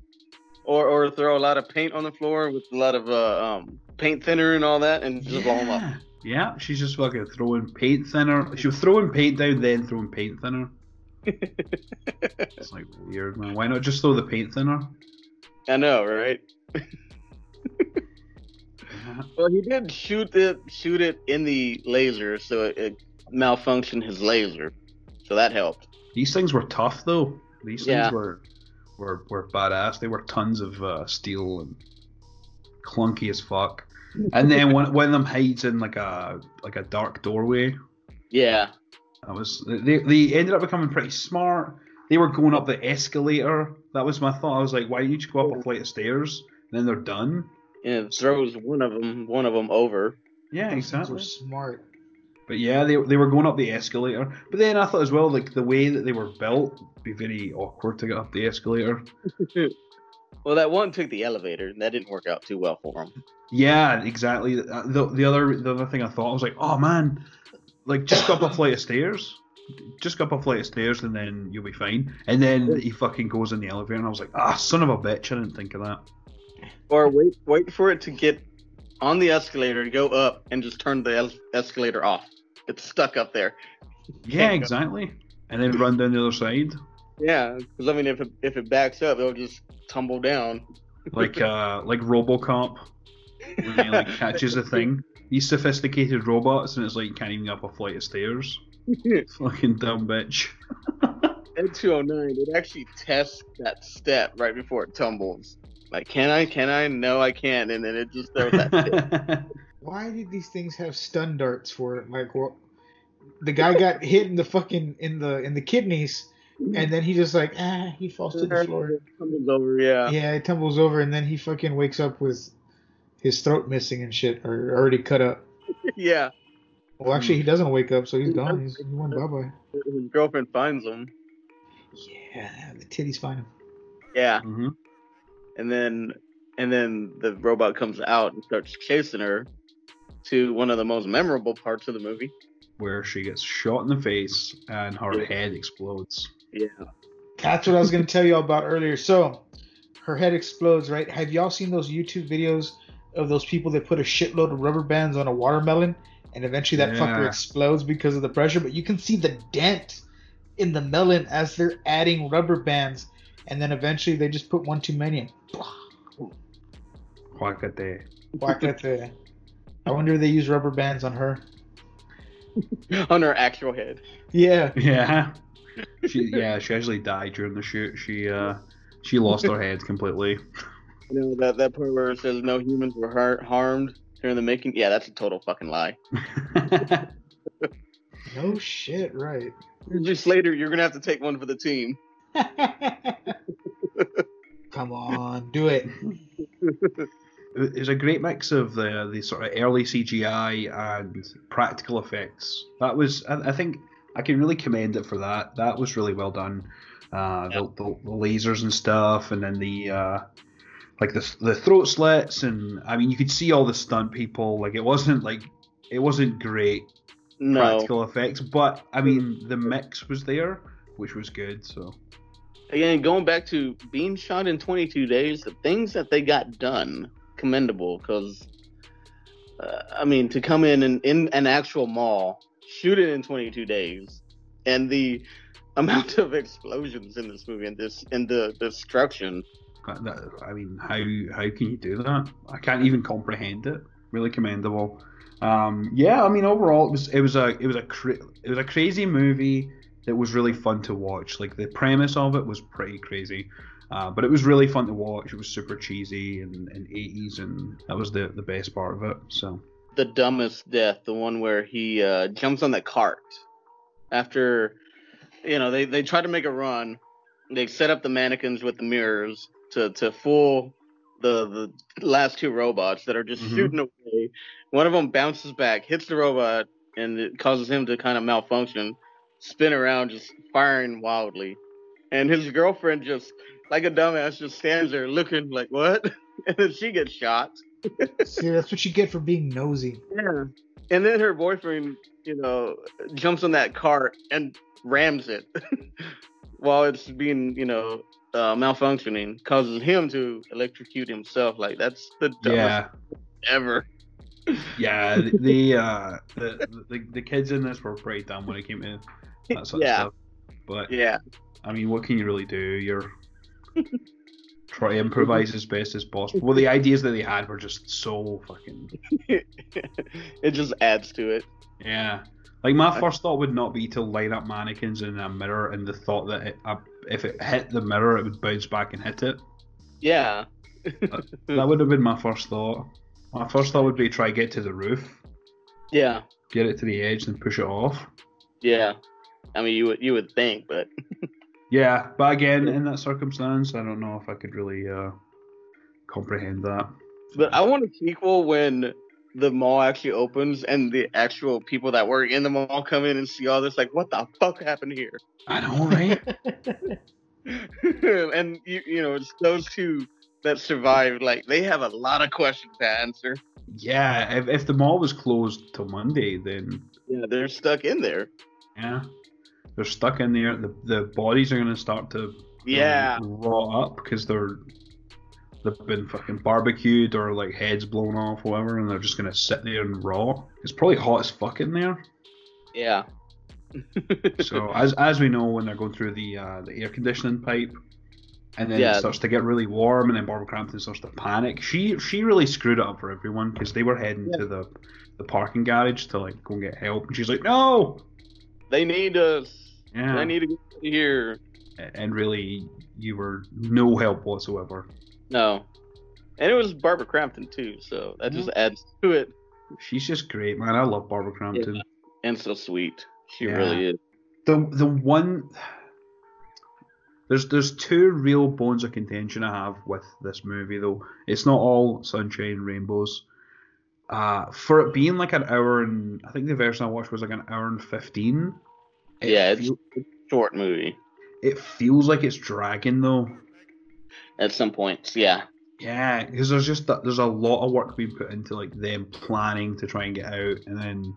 Or or throw a lot of paint on the floor with a lot of uh, um, paint thinner and all that, and just blow them up. Yeah. Yeah, she's just fucking throwing paint thinner. She was throwing paint down, then throwing paint thinner. It's like weird, man. Why not just throw the paint thinner? I know, right? Yeah. Well, he did shoot it shoot it in the laser, so it, it malfunctioned his laser, so that helped. These things were tough, though. These Yeah. things were were were badass. They were tons of uh, steel and clunky as fuck. And then one one of them hides in like a like a dark doorway. Yeah, That was they they ended up becoming pretty smart. They were going up the escalator. That was my thought. I was like, why don't you just go up a flight of stairs? And then they're done. and it throws one of them one of them over. Yeah, Those things exactly. were smart. But yeah, they they were going up the escalator. But then I thought as well, like the way that they were built, would be very awkward to get up the escalator. well, that one took the elevator, and that didn't work out too well for him. Yeah, exactly. Uh, The, the other the other thing I thought I was like, oh man, like just go up a flight of stairs, just go up a flight of stairs and then you'll be fine. And then he fucking goes in the elevator and I was like, ah, son of a bitch, I didn't think of that. Or wait, wait for it to get on the escalator to go up, and just turn the es- escalator off. It's stuck up there. Yeah, go- exactly. And then run down the other side, Yeah, because I mean, if it, if it backs up, it'll just tumble down. like uh like RoboCop when he like catches a thing. These sophisticated robots and it's like you can't even get up a flight of stairs. Fucking dumb bitch. Ed 209, it actually tests that step right before it tumbles. Like, can I? Can I? No, I can't. And then it just throws that. step. Why did these things have stun darts for it? Like, what? The guy got hit in the fucking in the in the kidneys, and then he just like ah, he falls to the floor. Tumbles over. Yeah. Yeah, it tumbles over, and then he fucking wakes up with his throat missing and shit, or already cut up. Yeah. Well, actually, he doesn't wake up, so he's gone. He's he went bye bye. His girlfriend finds him. Yeah, the titties find him. Yeah. hmm and then and then the robot comes out and starts chasing her to one of the most memorable parts of the movie. Where she gets shot in the face and her Yeah. head explodes. Yeah. That's what I was gonna tell y'all about earlier. So, her head explodes, right? Have y'all seen those YouTube videos of those people that put a shitload of rubber bands on a watermelon, and eventually that fucker explodes because of the pressure? But you can see the dent in the melon as they're adding rubber bands, and then eventually they just put one too many and Whack-a-day. whack at. I wonder if they use rubber bands on her. On her actual head. Yeah. Yeah. She yeah, she actually died during the shoot. She uh she lost her head completely. You know that that part where it says no humans were hurt, harmed during the making. Yeah, that's a total fucking lie. No shit, right. Just later, you're gonna have to take one for the team. Come on, do it. It's a great mix of the the sort of early CGI and practical effects. That was I, I think I can really commend it for that. That was really well done. Uh, the, the, the lasers and stuff, and then the uh, like the the throat slits, and I mean you could see all the stunt people. Like it wasn't like it wasn't great No, practical effects, but I mean the mix was there, which was good. So again, going back to being shot in 22 days, the things that they got done commendable because. Uh, I mean, to come in and in an actual mall, shoot it in 22 days, and the amount of explosions in this movie and this and the destruction. I mean, how how can you do that? I can't even comprehend it. Really commendable. Um, yeah, I mean, overall, it was it was a it was a it was a crazy movie that was really fun to watch. Like the premise of it was pretty crazy, uh, but it was really fun to watch. It was super cheesy and, and 80s, and that was the the best part of it. So the dumbest death, the one where he uh, jumps on the cart after, you know, they, they try to make a run. They set up the mannequins with the mirrors to, to fool the the last two robots that are just Mhm. shooting away. One of them bounces back, hits the robot, and it causes him to kind of malfunction, spin around, just firing wildly. And his girlfriend just, like a dumbass, just stands there looking like, what? And then she gets shot. See, that's what you get for being nosy. Yeah. And then her boyfriend, you know, jumps on that cart and rams it while it's being, you know, uh, malfunctioning, causes him to electrocute himself. Like that's the dumbest yeah, ever. yeah, the the, uh, the the the kids in this were pretty dumb when it came to that sort Yeah. of stuff. But Yeah. I mean, what can you really do? You're try to improvise as best as possible. Well, the ideas that they had were just so fucking it just adds to it. yeah. Like my first thought would not be to line up mannequins in a mirror, and the thought that it, uh, if it hit the mirror, it would bounce back and hit it. Yeah. That would have been my first thought. My first thought would be try get to the roof, Yeah. get it to the edge, and push it off. Yeah. I mean, you would you would think, but Yeah, but again, in that circumstance, I don't know if I could really uh, comprehend that. but I want a sequel when the mall actually opens and the actual people that work in the mall come in and see all this, like, what the fuck happened here? I know, right? and you, you know, it's those two that survived. Like, they have a lot of questions to answer. yeah. If, if the mall was closed till Monday, then Yeah, they're stuck in there. yeah, they're stuck in there. The the bodies are gonna start to Yeah, rot up because they're they've been fucking barbecued or like heads blown off, whatever, and they're just gonna sit there and raw. It's probably hot as fuck in there. yeah. So as as we know, when they're going through the uh, the air conditioning pipe, and then Yeah. it starts to get really warm, and then Barbara Crampton starts to panic. She she really screwed it up for everyone because they were heading Yeah. to the the parking garage to like go and get help, and she's like, no, they need us. yeah, I need to get here. and really you were no help whatsoever. No. And it was Barbara Crampton too, so that just mm-hmm. adds to it. She's just great, man. I love Barbara Crampton. And so sweet. She Yeah. really is. the the one there's there's two real bones of contention I have with this movie though. It's not all sunshine and rainbows. Uh, for it being like an hour and I think the version I watched was like an hour and fifteen. it yeah, it's feel- a short movie it feels like it's dragging though. at some points. Yeah. Yeah, because there's just that, there's a lot of work being put into like them planning to try and get out, and then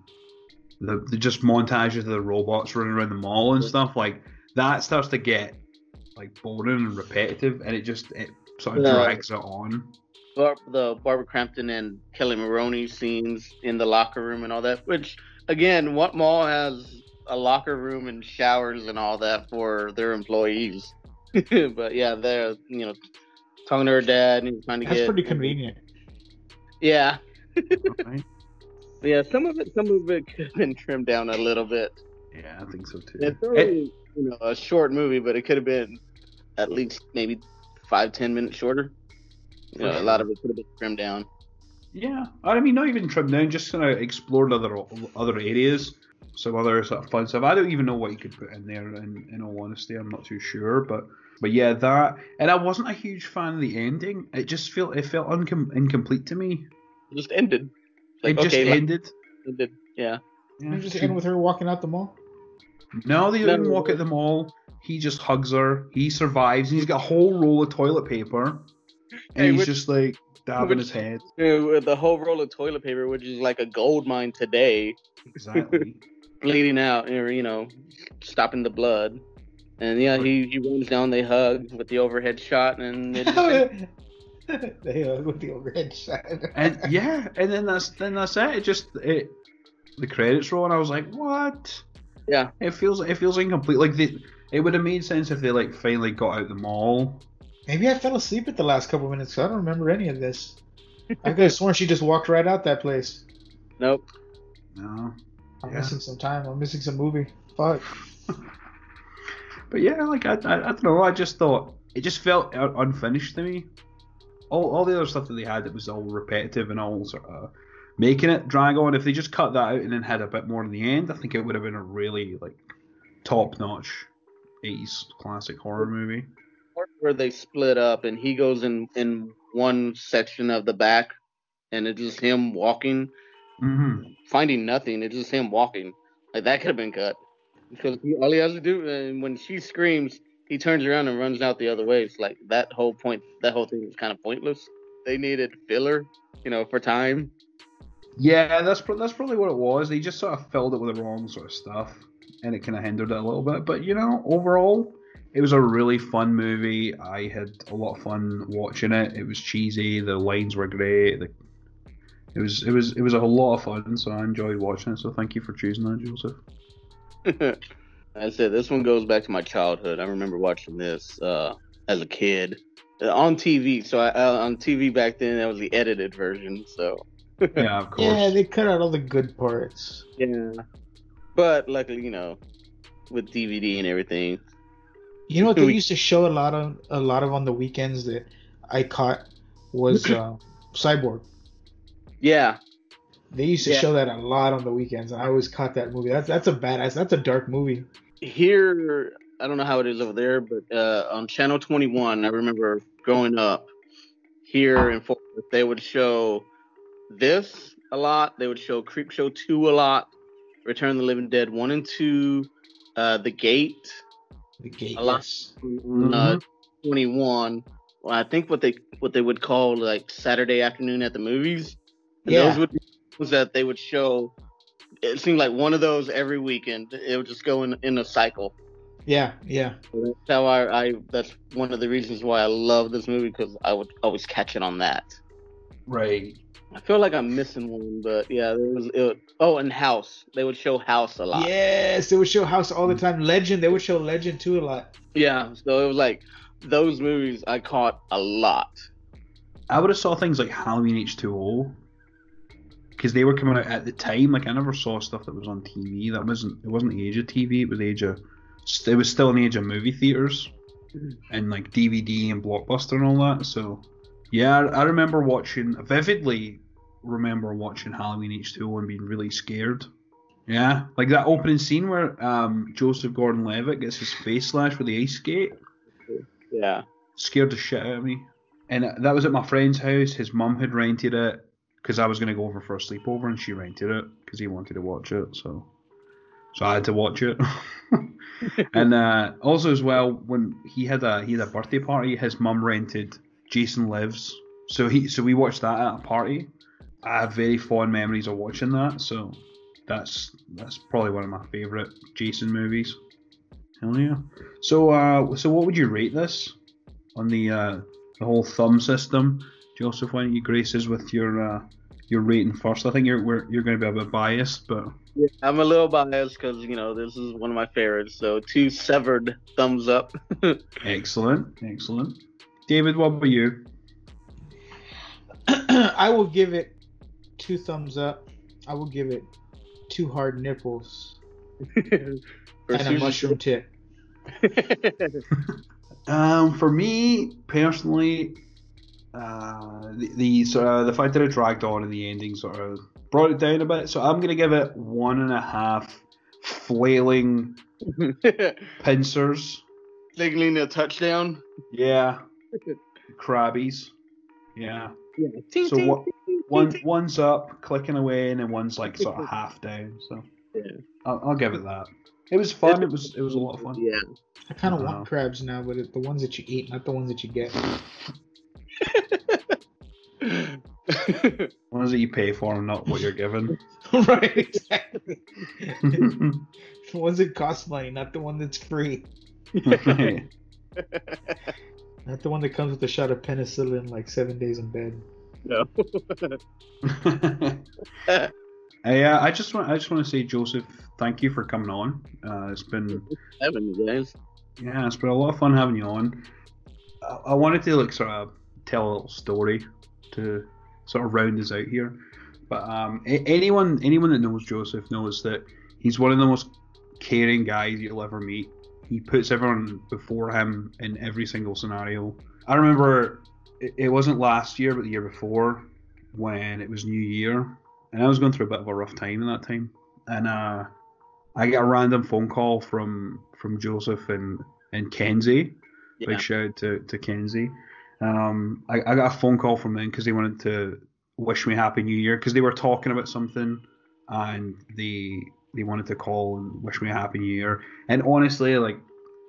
the, the just montages of the robots running around the mall and stuff like that starts to get like boring and repetitive, and it just it sort of Yeah. drags it on. Bar- the Barbara Crampton and Kelly Maroney scenes in the locker room and all that. Which, again, what mall has a locker room and showers and all that for their employees? but yeah, they're you know talking to her dad and trying to That's get. pretty convenient. Yeah, Right? yeah. Some of it, some of it could have been trimmed down a little bit. Yeah, I think so too. It's It- only you know a short movie, but it could have been at least maybe five ten minutes shorter. You know, a lot of it could have been trimmed down. yeah, I mean not even trimmed down, just kind of explored other other areas, some other sort of fun stuff. I don't even know what you could put in there. In, in all honesty, I'm not too sure, but but yeah, that and I wasn't a huge fan of the ending. It just felt it felt uncom- incomplete to me. It just ended. Like, it just okay, like, ended. ended. Yeah. Yeah, Didn't it just she- end with her walking out the mall. No, they No, didn't no, walk no. at the mall. He just hugs her. He survives. And he's got a whole roll of toilet paper, and Hey, he's which- just like dabbing his head. With the whole roll of toilet paper, which is like a gold mine today, Exactly. bleeding out, or you know, stopping the blood. And yeah, he, he runs down. They hug with the overhead shot, and it just, they hug with the overhead shot. and yeah, and then that's then that's it. It just it the credits roll, and I was like, what? Yeah. It feels it feels incomplete. Like they, it would have made sense if they like finally got out the mall. Maybe I fell asleep at the last couple minutes. minutes. 'cause I don't remember any of this. I could have sworn she just walked right out that place. nope. No. I'm Yeah. missing some time. I'm missing some movie. Fuck. But yeah, like I, I, I don't know. I just thought it just felt unfinished to me. All, all the other stuff that they had that was all repetitive and all sort uh, of making it drag on. If they just cut that out and then had a bit more in the end, I think it would have been a really like top notch 80s classic horror movie. Part where they split up, and he goes in in one section of the back, and it's just him walking, Mm-hmm. finding nothing. It's just him walking. Like that could have been cut because he, all he has to do, and when she screams, he turns around and runs out the other way. It's like that whole point, that whole thing is kind of pointless. They needed filler, you know, for time. Yeah, that's that's probably what it was. They just sort of filled it with the wrong sort of stuff, and it kind of hindered it a little bit. But you know, overall, it was a really fun movie. I had a lot of fun watching it. It was cheesy. The lines were great. The, it was it was it was a lot of fun. So I enjoyed watching it. So thank you for choosing that, Joseph. I said this one goes back to my childhood. I remember watching this uh, as a kid uh, on TV. So I, uh, on TV back then, that was the edited version. So Yeah, of course. Yeah, they cut out all the good parts. yeah, but luckily, you know, with DVD and everything, You know what they We- used to show a lot of a lot of on the weekends that I caught was uh, Cyborg. yeah, They used to Yeah. show that a lot on the weekends, and I always caught that movie. That's that's a badass. That's a dark movie. here I don't know how it is over there, but uh, on Channel 21, I remember growing up here in Fort Worth, they would show this a lot. They would show Creepshow 2 a lot. Return of the Living Dead 1 and 2. Uh, the Gate. The gate. A lot. yes. Uh, 21. Well, I think what they what they would call like Saturday afternoon at the movies. And Yeah. Those would be things that they would show. It seemed like one of those every weekend. It would just go in in a cycle. Yeah, yeah. That's how I, I that's one of the reasons why I love this movie because I would always catch it on that. Right. I feel like I'm missing one, but yeah, there was it, would- oh, and House. They would show House a lot. Yes, they would show House all the mm. time. Legend, they would show Legend too a lot. Yeah, so it was like those movies I caught a lot. I would have saw things like Halloween H2O because they were coming out at the time. Like I never saw stuff that was on TV. That wasn't it wasn't the age of TV. It was the age of it was still in the age of movie theaters mm. and like DVD and Blockbuster and all that. So yeah, I, remember watching vividly. Remember watching Halloween H2O and being really scared. Yeah, like that opening scene where um, Joseph Gordon-Levitt gets his face slashed with the ice skate Yeah. scared the shit out of me. And that was at my friend's house. His mum had rented it because I was going to go over for a sleepover, and she rented it because he wanted to watch it. So, so I had to watch it. and uh, also as well, when he had a he had a birthday party, his mum rented Jason Lives. So he so we watched that at a party. I have very fond memories of watching that. So that's that's probably one of my favorite Jason movies. Hell yeah. So uh, so what would you rate this on the uh, the whole thumb system? Joseph, why don't you grace us with your uh, your rating first? I think you're we're, you're going to be a bit biased, but Yeah, I'm a little biased because you know this is one of my favorites. So two severed thumbs up. excellent, excellent. David, what about you? I will give it two thumbs up. I will give it two hard nipples and a mushroom tip. Um, for me personally, uh, the, the sort of the fact that it dragged on in the ending sort of brought it down a bit. So I'm gonna give it one and a half flailing pincers. Signaling a touchdown. Yeah, crabbies. Yeah. Ting, So ting, what? ting, ting, One one's up, clicking away, and then one's like sort of half down. So Yeah. I'll, I'll give it that. It was fun. It was it was a lot of fun. Yeah. I kind of want crabs now, but it, the ones that you eat, not the ones that you get. Ones that you pay for, and not what you're given. right, exactly. the ones that cost money, not the one that's free. Right. Not the one that comes with a shot of penicillin like seven days in bed. no. Uh, yeah, I just want I just want to say, Joseph, thank you for coming on. Uh, it's been Seven, you guys. yeah, it's been a lot of fun having you on. I, I wanted to like sort of tell a little story to sort of round us out here. But um, a- anyone anyone that knows Joseph knows that he's one of the most caring guys you'll ever meet. He puts everyone before him in every single scenario. I remember it, it wasn't last year, but the year before when it was New Year, and I was going through a bit of a rough time in that time. And uh, I get a random phone call from from Joseph and and Kenzie. Yeah. Big shout out to, to Kenzie. Um, I, I got a phone call from them because they wanted to wish me happy new year because they were talking about something and they they wanted to call and wish me a happy new year. And honestly, like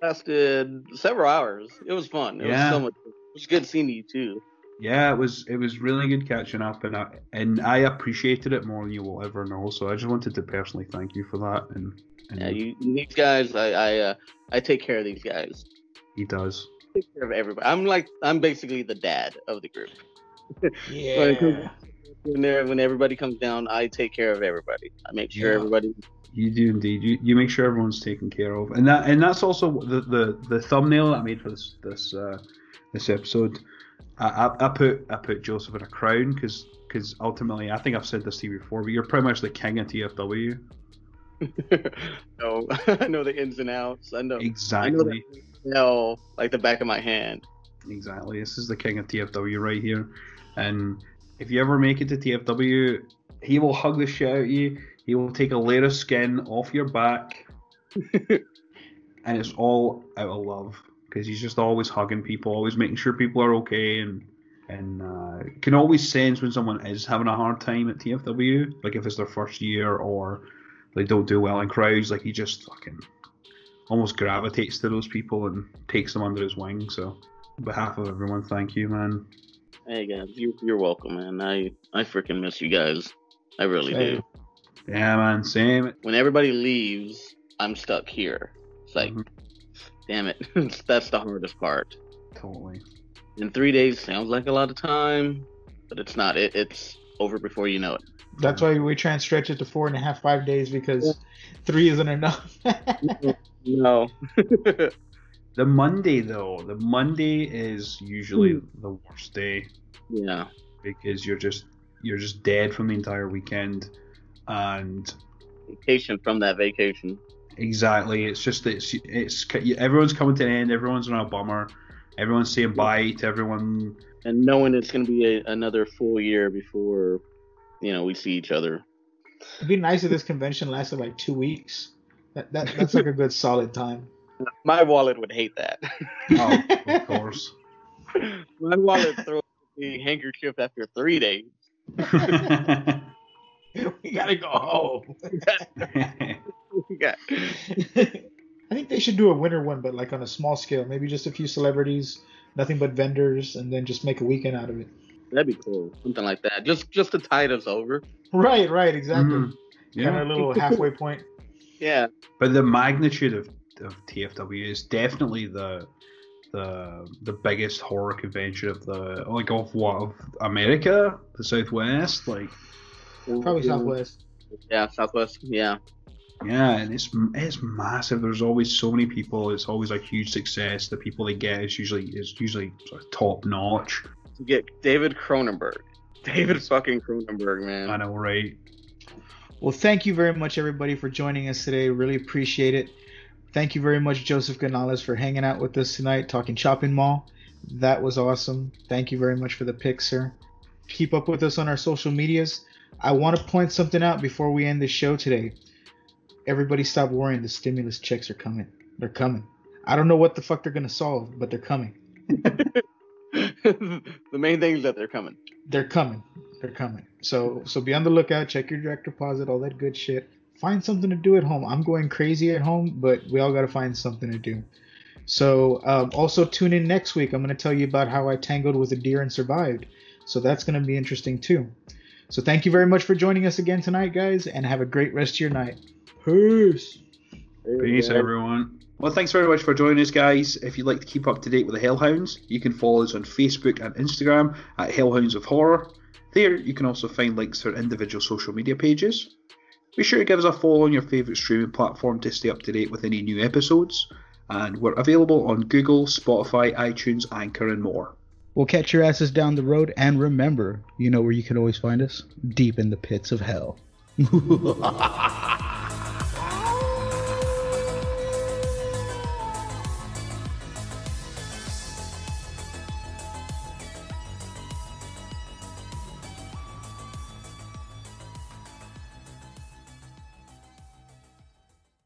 Lasted several hours. It was fun. It Yeah. was so much. It was good seeing you too. yeah, it was it was really good catching up and I and I appreciated it more than you will ever know. So I just wanted to personally thank you for that and, and Yeah, you these guys. I I uh, I take care of these guys. he does. Take care of everybody. I'm like I'm basically the dad of the group. Yeah. When there when everybody comes down, I take care of everybody. I make sure Yeah. everybody. You do indeed. You, you make sure everyone's taken care of, and that and that's also the the, the thumbnail that I made for this this uh, this episode. I, I, I put I put Joseph in a crown because because ultimately I think I've said this to you before, but you're pretty much the king of TFW. no, I know the ins and outs. I know. I know Exactly, that hell like the back of my hand. exactly. This is the king of TFW right here, and if you ever make it to TFW, he will hug the shit out of you. He will take a layer of skin off your back, and it's all out of love because he's just always hugging people, always making sure people are okay, and and uh, can always sense when someone is having a hard time at TFW, like if it's their first year or they don't do well in crowds. Like he just fucking almost gravitates to those people and takes them under his wing. So, on behalf of everyone, thank you, man. Hey guys, you, you're welcome, man. I I freaking miss you guys. I really Same. do. Yeah, man, same. When everybody leaves, I'm stuck here. It's like, Mhm. damn it, that's the hardest part. Totally. And three days sounds like a lot of time, but it's not. It, it's over before you know it. That's why we try and stretch it to four and a half, five days because three isn't enough. No. The Monday though, the Monday is usually Hmm. the worst day yeah. because you're just you're just dead from the entire weekend, and Vacation from that vacation. exactly it's just it's it's everyone's coming to an end. Everyone's on a bummer. Everyone's saying bye to everyone. And knowing it's going to be a, another full year before, you know, we see each other. It'd be nice if this convention lasted like two weeks. That, that that's like a good solid time. My wallet would hate that. Oh, of course. My wallet throws the handkerchief after three days. we gotta go home. yeah. I think they should do a winter one, but like on a small scale. Maybe just a few celebrities, nothing but vendors, and then just make a weekend out of it. That'd be cool. Something like that. Just just to tide us over. Right, right, exactly. Mhm. Kind of a little halfway point. Yeah. but the magnitude of, of TFW is definitely the the the biggest horror convention of the like of what of America, the Southwest, like Probably Southwest. Yeah, Southwest. Yeah. yeah, and it's it's massive. There's always so many people. It's always a huge success. The people they get is usually is usually sort of top notch. To get David Cronenberg. David fucking Cronenberg, man. I know, right? Well, thank you very much, everybody, for joining us today. Really appreciate it. Thank you very much, Joseph Gonzalez, for hanging out with us tonight, talking Chopping Mall. That was awesome. Thank you very much for the pick, sir. Keep up with us on our social medias. I want to point something out before we end the show today. Everybody stop worrying. The stimulus checks are coming. They're coming. I don't know what the fuck they're going to solve, but they're coming. the main thing is that they're coming. They're coming. They're coming. So so be on the lookout. Check your direct deposit, all that good shit. Find something to do at home. I'm going crazy at home, but we all got to find something to do. So um, also tune in next week. I'm going to tell you about how I tangled with a deer and survived. So that's going to be interesting too. So thank you very much for joining us again tonight, guys, and have a great rest of your night. Peace. Peace, everyone. Well, thanks very much for joining us, guys. If you'd like to keep up to date with the Hellhounds, you can follow us on Facebook and Instagram at Hellhounds of Horror. There, you can also find links to our individual social media pages. Be sure to give us a follow on your favourite streaming platform to stay up to date with any new episodes. And we're available on Google, Spotify, iTunes, Anchor, and more. We'll catch your asses down the road, and remember, you know where you can always find us? Deep in the pits of hell.